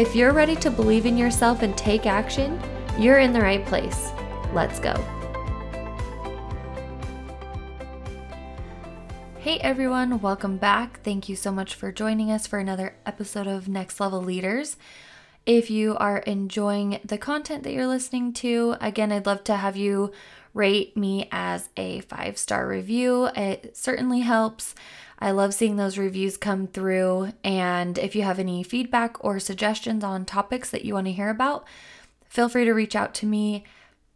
If you're ready to believe in yourself and take action, you're in the right place. Let's go. Hey everyone, welcome back. Thank you so much for joining us for another episode of Next Level Leaders. If you are enjoying the content that you're listening to, again, I'd love to have you rate me as a five star review. It certainly helps. I love seeing those reviews come through. And if you have any feedback or suggestions on topics that you want to hear about, feel free to reach out to me.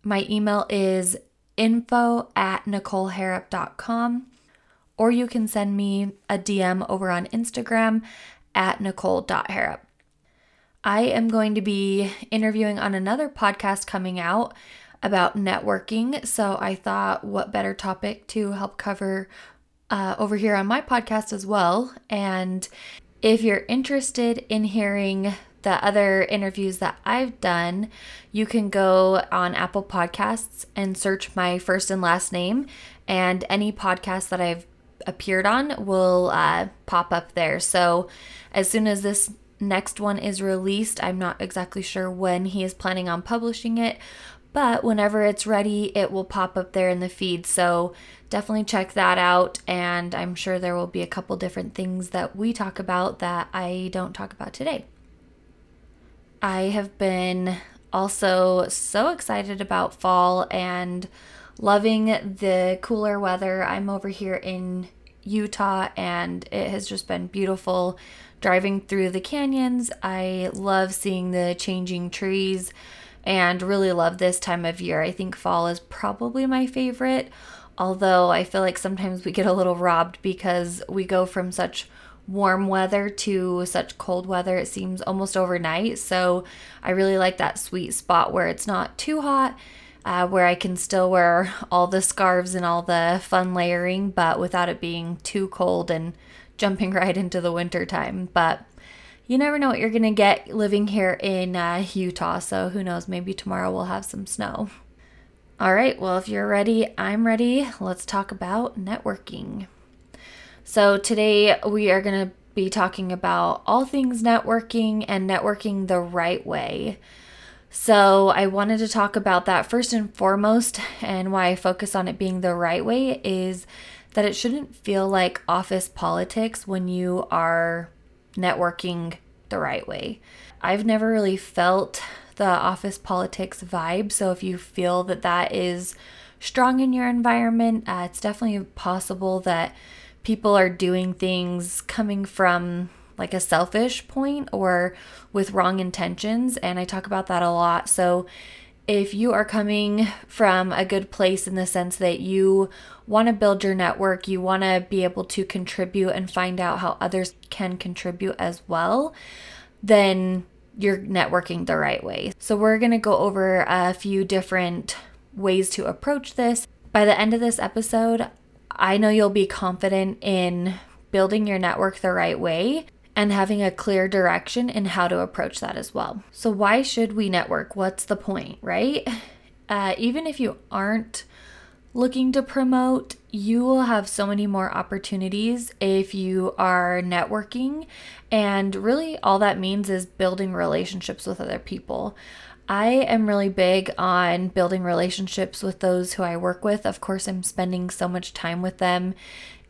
My email is info at nicoleharrop.com, or you can send me a DM over on Instagram at nicole.harrop. I am going to be interviewing on another podcast coming out about networking. So I thought, what better topic to help cover uh, over here on my podcast as well. And if you're interested in hearing the other interviews that I've done, you can go on Apple Podcasts and search my first and last name, and any podcast that I've appeared on will uh, pop up there. So as soon as this next one is released, I'm not exactly sure when he is planning on publishing it, but whenever it's ready, it will pop up there in the feed. So definitely check that out. And I'm sure there will be a couple different things that we talk about that I don't talk about today. I have been also so excited about fall and loving the cooler weather. I'm over here in Utah and it has just been beautiful driving through the canyons. I love seeing the changing trees and really love this time of year. I think fall is probably my favorite, although I feel like sometimes we get a little robbed because we go from such warm weather to such cold weather it seems almost overnight so i really like that sweet spot where it's not too hot uh, where i can still wear all the scarves and all the fun layering but without it being too cold and jumping right into the winter time but you never know what you're going to get living here in uh, Utah. So who knows? Maybe tomorrow we'll have some snow. All right, well, if you're ready, I'm ready. Let's talk about networking. So today we are going to be talking about all things networking and networking the right way. So, I wanted to talk about that first and foremost, and why I focus on it being the right way is that it shouldn't feel like office politics when you are networking the right way. I've never really felt the office politics vibe, so if you feel that that is strong in your environment, uh, it's definitely possible that people are doing things coming from like a selfish point or with wrong intentions, and I talk about that a lot. So if you are coming from a good place in the sense that you want to build your network, you want to be able to contribute and find out how others can contribute as well, then you're networking the right way. So, we're going to go over a few different ways to approach this. By the end of this episode, I know you'll be confident in building your network the right way and having a clear direction in how to approach that as well. So, why should we network? What's the point, right? Uh, even if you aren't looking to promote, you will have so many more opportunities if you are networking. And really, all that means is building relationships with other people. I am really big on building relationships with those who I work with. Of course, I'm spending so much time with them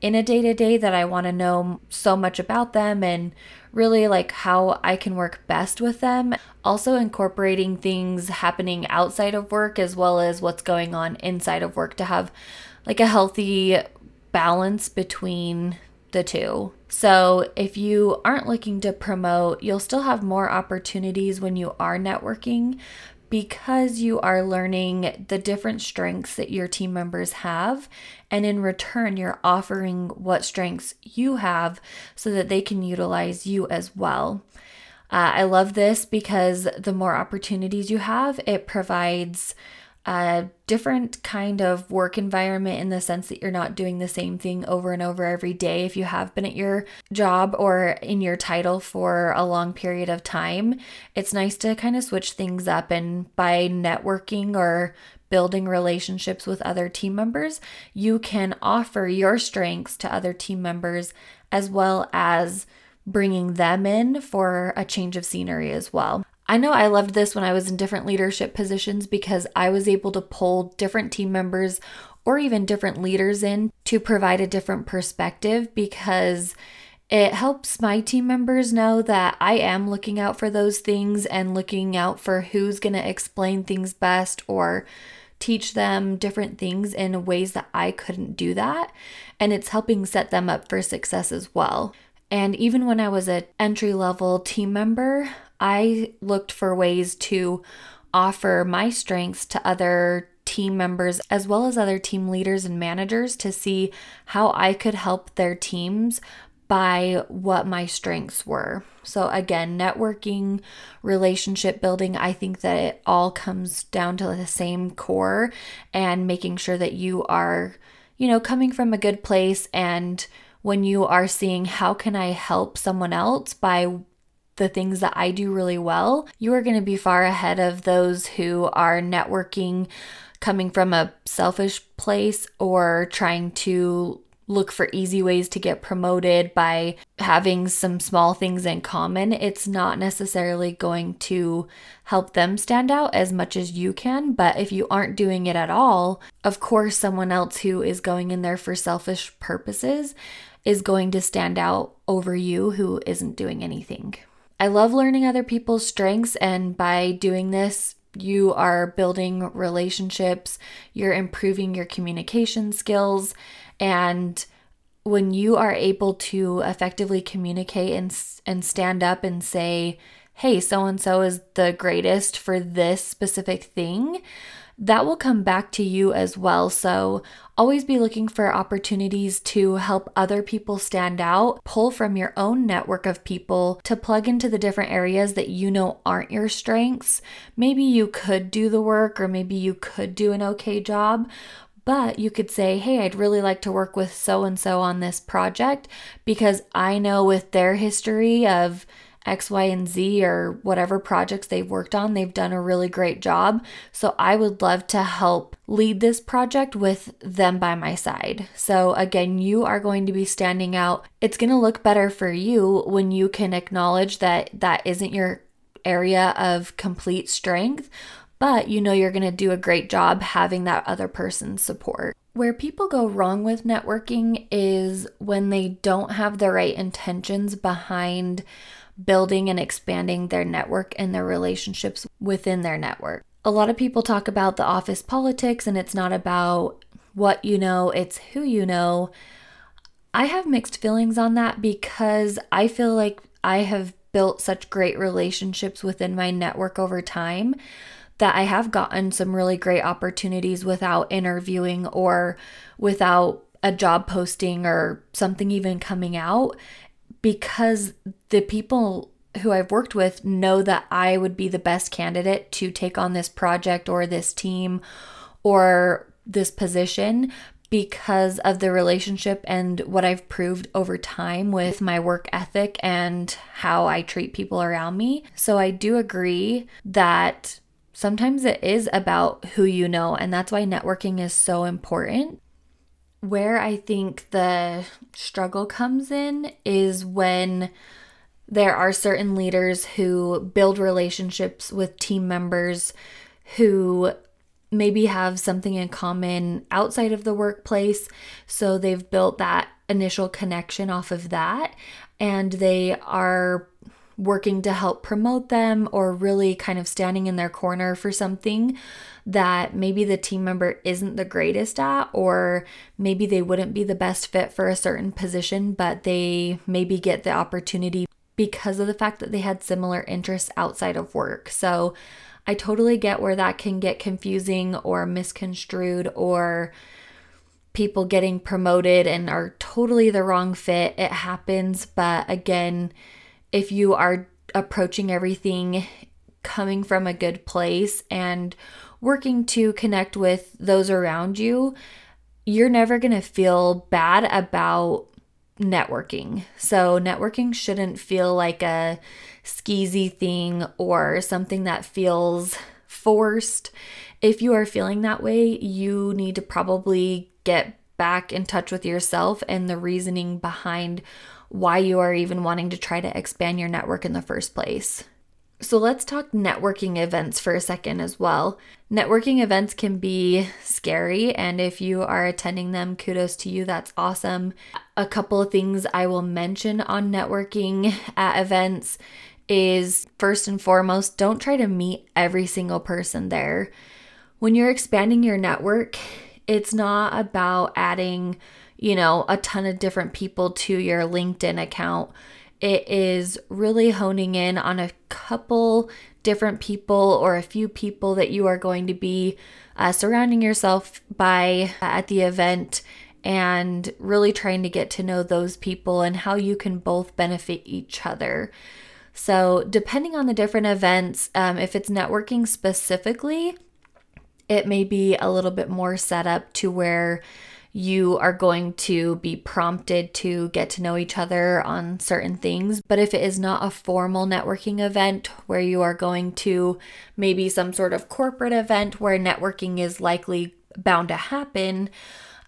in a day to day that I want to know so much about them and really like how I can work best with them. Also, incorporating things happening outside of work as well as what's going on inside of work to have like a healthy balance between the two. So, if you aren't looking to promote, you'll still have more opportunities when you are networking, because you are learning the different strengths that your team members have. And in return, you're offering what strengths you have so that they can utilize you as well. Uh, I love this because the more opportunities you have, it provides a different kind of work environment in the sense that you're not doing the same thing over and over every day. If you have been at your job or in your title for a long period of time, it's nice to kind of switch things up. And by networking or building relationships with other team members, you can offer your strengths to other team members as well as bringing them in for a change of scenery as well. I know I loved this when I was in different leadership positions because I was able to pull different team members or even different leaders in to provide a different perspective because it helps my team members know that I am looking out for those things and looking out for who's going to explain things best or teach them different things in ways that I couldn't do that. And it's helping set them up for success as well. And even when I was an entry level team member, I looked for ways to offer my strengths to other team members as well as other team leaders and managers to see how I could help their teams by what my strengths were. So, again, networking, relationship building, I think that it all comes down to the same core and making sure that you are, you know, coming from a good place. And when you are seeing how can I help someone else by the things that I do really well, you are going to be far ahead of those who are networking coming from a selfish place or trying to look for easy ways to get promoted by having some small things in common, it's not necessarily going to help them stand out as much as you can. But if you aren't doing it at all, of course, someone else who is going in there for selfish purposes is going to stand out over you who isn't doing anything. I love learning other people's strengths, and by doing this, you are building relationships, you're improving your communication skills, and when you are able to effectively communicate and, and stand up and say, hey, so and so is the greatest for this specific thing, that will come back to you as well. So always be looking for opportunities to help other people stand out. Pull from your own network of people to plug into the different areas that you know aren't your strengths. Maybe you could do the work, or maybe you could do an okay job. But you could say, hey, I'd really like to work with so and so on this project because I know with their history of X, Y, and Z or whatever projects they've worked on, they've done a really great job. So I would love to help lead this project with them by my side. So again, you are going to be standing out. It's going to look better for you when you can acknowledge that that isn't your area of complete strength, but you know you're going to do a great job having that other person's support. Where people go wrong with networking is when they don't have the right intentions behind building and expanding their network and their relationships within their network. A lot of people talk about the office politics, and it's not about what you know, it's who you know. I have mixed feelings on that because I feel like I have built such great relationships within my network over time that I have gotten some really great opportunities without interviewing or without a job posting or something even coming out because the people who I've worked with know that I would be the best candidate to take on this project or this team or this position because of the relationship and what I've proved over time with my work ethic and how I treat people around me. So I do agree that sometimes it is about who you know, and that's why networking is so important where I think the struggle comes in is when there are certain leaders who build relationships with team members who maybe have something in common outside of the workplace. So they've built that initial connection off of that and they are working to help promote them or really kind of standing in their corner for something that maybe the team member isn't the greatest at, or maybe they wouldn't be the best fit for a certain position, but they maybe get the opportunity because of the fact that they had similar interests outside of work. So I totally get where that can get confusing or misconstrued or people getting promoted and are totally the wrong fit. It happens, but again, if you are approaching everything coming from a good place and working to connect with those around you, you're never going to feel bad about networking. So, networking shouldn't feel like a skeezy thing or something that feels forced. If you are feeling that way, you need to probably get back in touch with yourself and the reasoning behind why you are even wanting to try to expand your network in the first place. So let's talk networking events for a second as well. Networking events can be scary, and if you are attending them, kudos to you. That's awesome. A couple of things I will mention on networking at events is first and foremost, don't try to meet every single person there. When you're expanding your network, it's not about adding, you know, a ton of different people to your LinkedIn account. It is really honing in on a couple different people or a few people that you are going to be uh, surrounding yourself by at the event and really trying to get to know those people and how you can both benefit each other. So, depending on the different events, um, if it's networking specifically, it may be a little bit more set up to where you are going to be prompted to get to know each other on certain things. But if it is not a formal networking event where you are going to maybe some sort of corporate event where networking is likely bound to happen,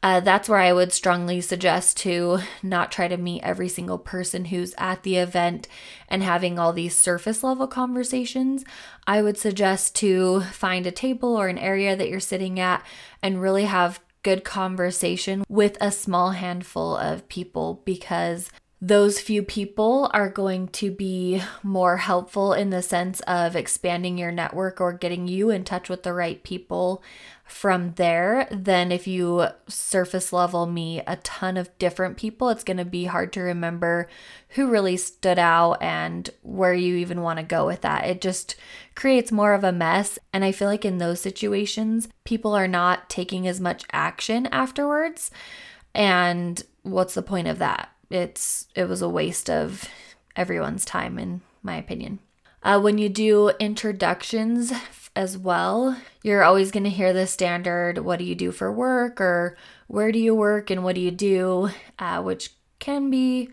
uh, that's where I would strongly suggest to not try to meet every single person who's at the event and having all these surface level conversations. I would suggest to find a table or an area that you're sitting at and really have good conversation with a small handful of people because those few people are going to be more helpful in the sense of expanding your network or getting you in touch with the right people from there than if you surface level me a ton of different people. It's going to be hard to remember who really stood out and where you even want to go with that. It just creates more of a mess. And I feel like in those situations, people are not taking as much action afterwards. And what's the point of that? It's it was a waste of everyone's time in my opinion. Uh, when you do introductions as well, you're always going to hear the standard what do you do for work or where do you work and what do you do, uh, which can be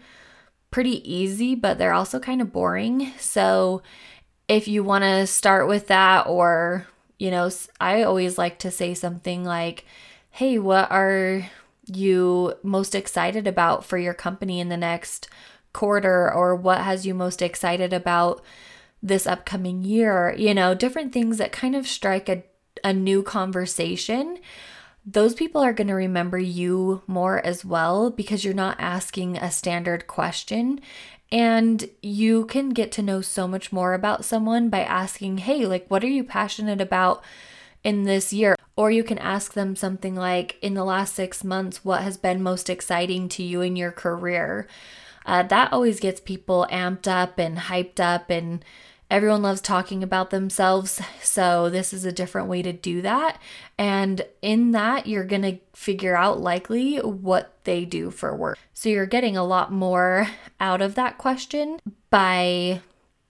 pretty easy, but they're also kind of boring. So if you want to start with that, or, you know, I always like to say something like, hey, what are you most excited about for your company in the next quarter or what has you most excited about this upcoming year? You know different things that kind of strike a, a new conversation. Those people are going to remember you more as well because you're not asking a standard question. And you can get to know so much more about someone by asking hey like what are you passionate about in this year or you can ask them something like, in the last six months, what has been most exciting to you in your career? Uh, that always gets people amped up and hyped up, and everyone loves talking about themselves. So, this is a different way to do that. And in that, you're going to figure out likely what they do for work. So, you're getting a lot more out of that question by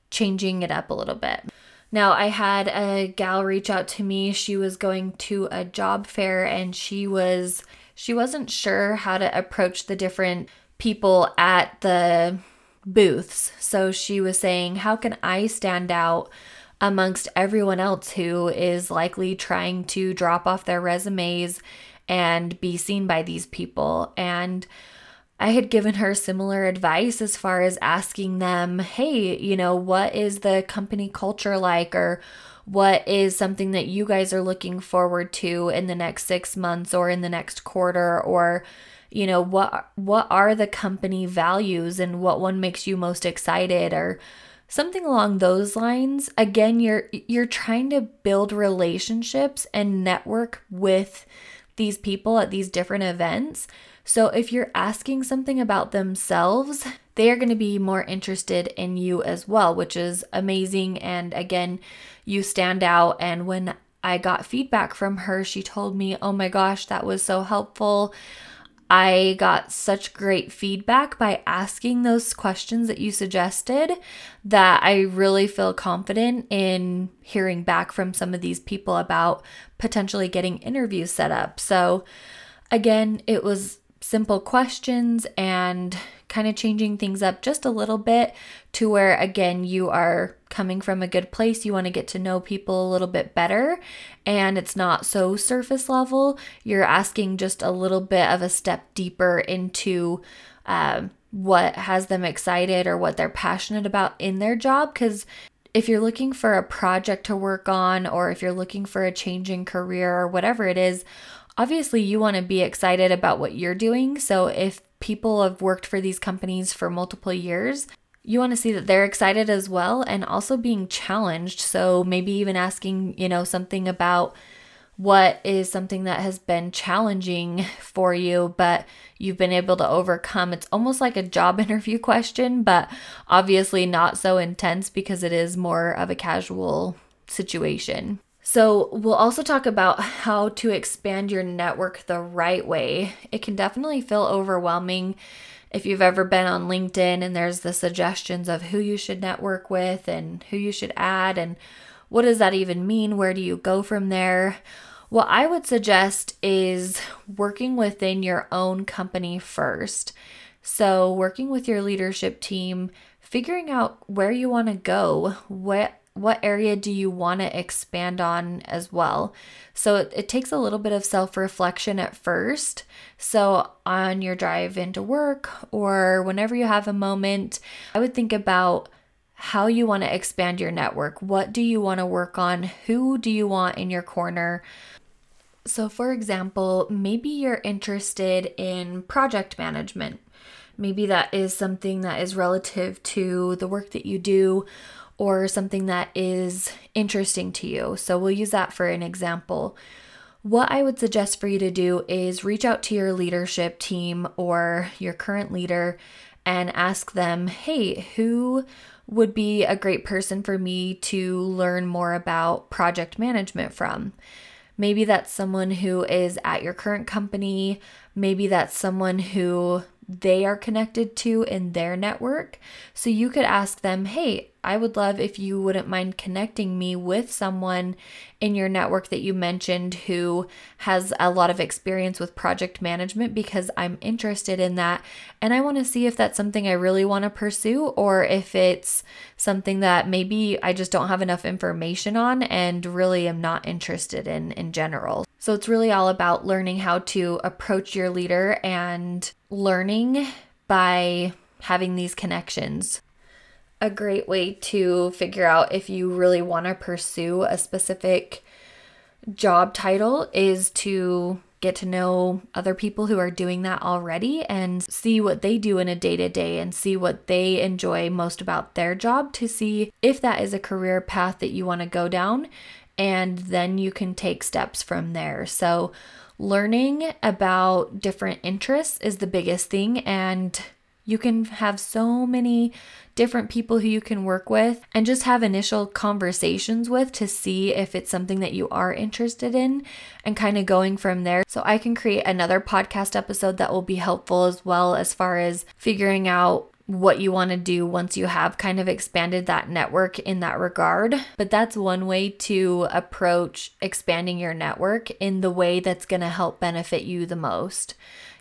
changing it up a little bit. Now, I had a gal reach out to me. She was going to a job fair and she was she wasn't sure how to approach the different people at the booths. So she was saying, "How can I stand out amongst everyone else who is likely trying to drop off their resumes and be seen by these people?" And I had given her similar advice as far as asking them, hey, you know, what is the company culture like? Or what is something that you guys are looking forward to in the next six months or in the next quarter? Or, you know, what what are the company values and what one makes you most excited or something along those lines. Again, you're you're trying to build relationships and network with these people at these different events so if you're asking something about themselves, they are going to be more interested in you as well, which is amazing. And again, you stand out. And when I got feedback from her, she told me, Oh my gosh, that was so helpful. I got such great feedback by asking those questions that you suggested that I really feel confident in hearing back from some of these people about potentially getting interviews set up. So, again, it was simple questions and kind of changing things up just a little bit to where, again, you are coming from a good place. You want to get to know people a little bit better and it's not so surface level. You're asking just a little bit of a step deeper into um, what has them excited or what they're passionate about in their job. Because if you're looking for a project to work on or if you're looking for a change in career or whatever it is, obviously you want to be excited about what you're doing. So if people have worked for these companies for multiple years, you want to see that they're excited as well and also being challenged. So maybe even asking, you know, something about what is something that has been challenging for you, but you've been able to overcome. It's almost like a job interview question, but obviously not so intense because it is more of a casual situation. So, we'll also talk about how to expand your network the right way. It can definitely feel overwhelming if you've ever been on LinkedIn and there's the suggestions of who you should network with and who you should add and what does that even mean? Where do you go from there? What I would suggest is working within your own company first. So, working with your leadership team, figuring out where you want to go, what what area do you want to expand on as well? So it, it takes a little bit of self reflection at first. So, on your drive into work or whenever you have a moment, I would think about how you want to expand your network. What do you want to work on? Who do you want in your corner? So, for example, maybe you're interested in project management. Maybe that is something that is relative to the work that you do or something that is interesting to you. So we'll use that for an example. What I would suggest for you to do is reach out to your leadership team or your current leader and ask them, hey, who would be a great person for me to learn more about project management from? Maybe that's someone who is at your current company. Maybe that's someone who they are connected to in their network. So you could ask them, hey, I would love if you wouldn't mind connecting me with someone in your network that you mentioned who has a lot of experience with project management because I'm interested in that. And I want to see if that's something I really want to pursue or if it's something that maybe I just don't have enough information on and really am not interested in in general. So it's really all about learning how to approach your leader and learning by having these connections a great way to figure out if you really want to pursue a specific job title is to get to know other people who are doing that already and see what they do in a day to day and see what they enjoy most about their job to see if that is a career path that you want to go down. And then you can take steps from there. So, learning about different interests is the biggest thing. And you can have so many different people who you can work with and just have initial conversations with to see if it's something that you are interested in and kind of going from there. So, I can create another podcast episode that will be helpful as well as far as figuring out what you want to do once you have kind of expanded that network in that regard. But that's one way to approach expanding your network in the way that's going to help benefit you the most.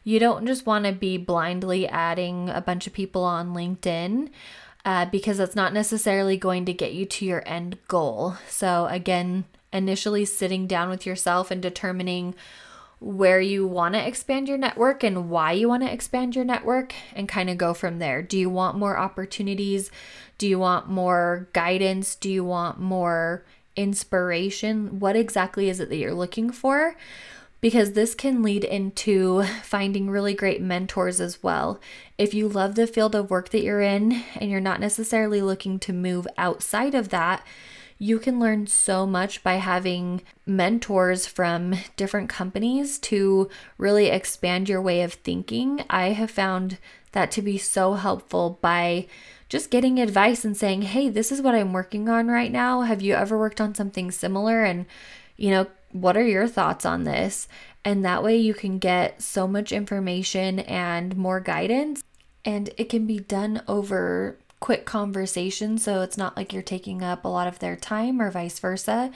You don't just want to be blindly adding a bunch of people on LinkedIn. Uh, because that's not necessarily going to get you to your end goal. So, again, initially sitting down with yourself and determining where you want to expand your network and why you want to expand your network and kind of go from there. Do you want more opportunities? Do you want more guidance? Do you want more inspiration? What exactly is it that you're looking for? Because this can lead into finding really great mentors as well. If you love the field of work that you're in and you're not necessarily looking to move outside of that, you can learn so much by having mentors from different companies to really expand your way of thinking. I have found that to be so helpful by just getting advice and saying, Hey, this is what I'm working on right now. Have you ever worked on something similar? And, you know, what are your thoughts on this? And that way you can get so much information and more guidance. And it can be done over quick conversation. So it's not like you're taking up a lot of their time or vice versa.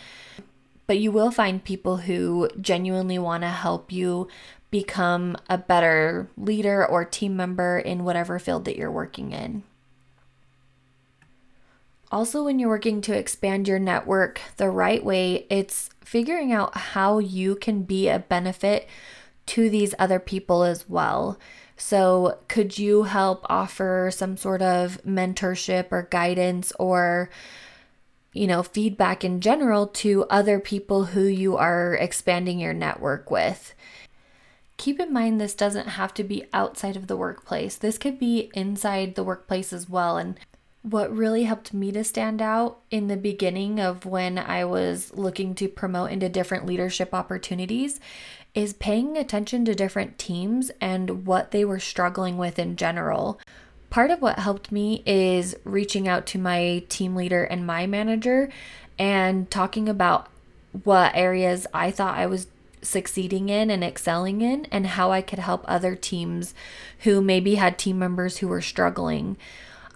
But you will find people who genuinely want to help you become a better leader or team member in whatever field that you're working in. Also, when you're working to expand your network the right way, it's figuring out how you can be a benefit to these other people as well. So, could you help offer some sort of mentorship or guidance or you know, feedback in general to other people who you are expanding your network with? Keep in mind, this doesn't have to be outside of the workplace. This could be inside the workplace as well. And what really helped me to stand out in the beginning of when I was looking to promote into different leadership opportunities is paying attention to different teams and what they were struggling with in general. Part of what helped me is reaching out to my team leader and my manager and talking about what areas I thought I was succeeding in and excelling in, and how I could help other teams who maybe had team members who were struggling.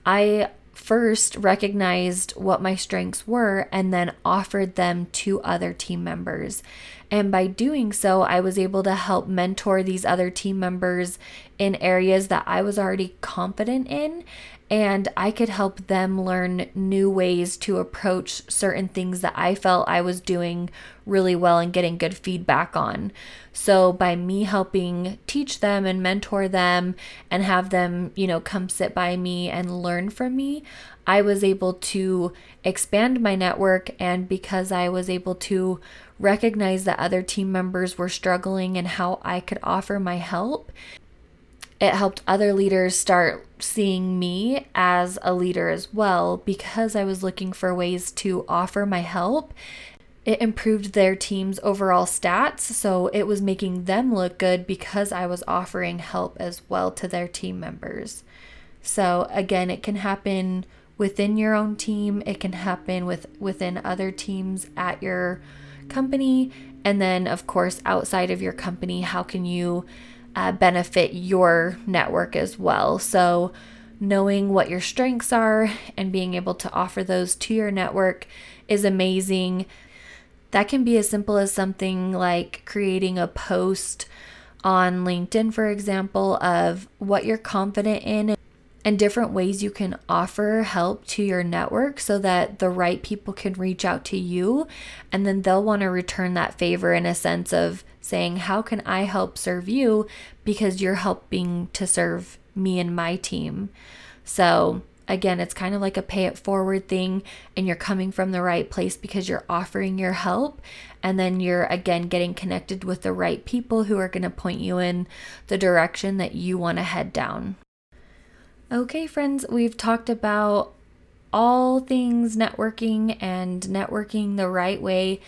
I first recognized what my strengths were and then offered them to other team members. And by doing so, I was able to help mentor these other team members in areas that I was already confident in. And I could help them learn new ways to approach certain things that I felt I was doing really well and getting good feedback on. So, by me helping teach them and mentor them and have them, you know, come sit by me and learn from me, I was able to expand my network. And because I was able to recognize that other team members were struggling and how I could offer my help, it helped other leaders start seeing me as a leader as well because I was looking for ways to offer my help. It improved their team's overall stats, so it was making them look good because I was offering help as well to their team members. So again, it can happen within your own team, it can happen with within other teams at your company, and then of course outside of your company, how can you uh, benefit your network as well? So knowing what your strengths are and being able to offer those to your network is amazing. That can be as simple as something like creating a post on LinkedIn, for example, of what you're confident in and different ways you can offer help to your network so that the right people can reach out to you and then they'll want to return that favor in a sense of saying, How can I help serve you? Because you're helping to serve me and my team. So, again, it's kind of like a pay it forward thing, and you're coming from the right place because you're offering your help. And then you're again getting connected with the right people who are going to point you in the direction that you want to head down. Okay, friends, we've talked about all things networking and networking the right way.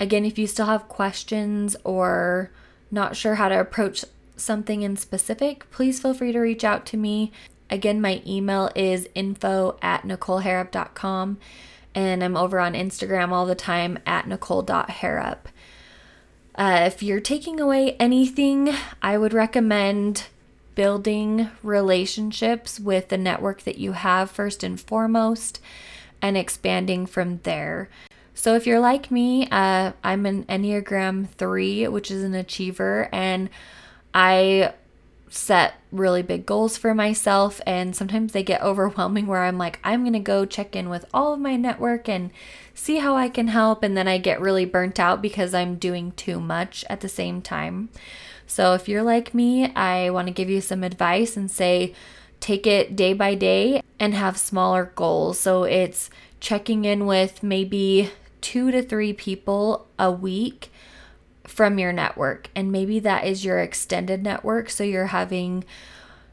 Again, if you still have questions or not sure how to approach something in specific, please feel free to reach out to me. Again, my email is info at nicoleharrop.com and I'm over on Instagram all the time at nicole.harrop. Uh, if you're taking away anything, I would recommend building relationships with the network that you have first and foremost and expanding from there. So, if you're like me, uh, I'm an Enneagram 3, which is an achiever, and I set really big goals for myself. And sometimes they get overwhelming where I'm like, I'm going to go check in with all of my network and see how I can help. And then I get really burnt out because I'm doing too much at the same time. So if you're like me, I want to give you some advice and say take it day by day and have smaller goals. So it's checking in with maybe two to three people a week from your network. And maybe that is your extended network. So you're having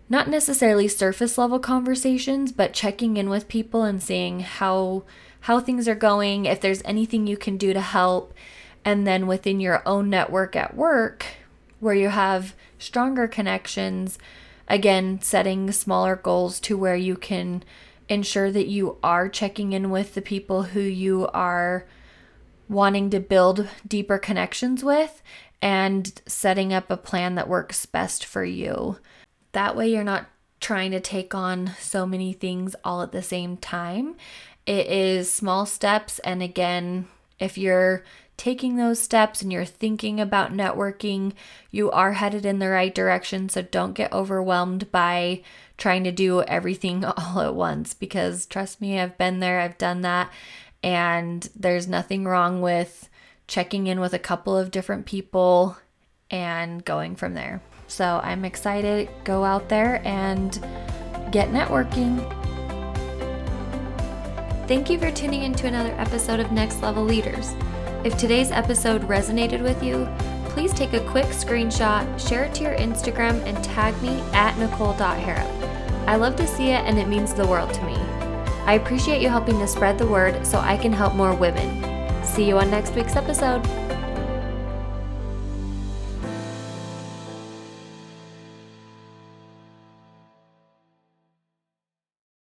not necessarily surface level conversations, but checking in with people and seeing how how things are going, if there's anything you can do to help. And then within your own network at work, where you have stronger connections, again, setting smaller goals to where you can ensure that you are checking in with the people who you are wanting to build deeper connections with and setting up a plan that works best for you. That way, you're not trying to take on so many things all at the same time. It is small steps. And again, if you're taking those steps and you're thinking about networking, you are headed in the right direction. So don't get overwhelmed by trying to do everything all at once because trust me, I've been there, I've done that. And there's nothing wrong with checking in with a couple of different people and going from there. So I'm excited. Go out there and get networking. Thank you for tuning in to another episode of Next Level Leaders. If today's episode resonated with you, please take a quick screenshot, share it to your Instagram, and tag me at nicole.harrop. I love to see it and it means the world to me. I appreciate you helping to spread the word so I can help more women. See you on next week's episode.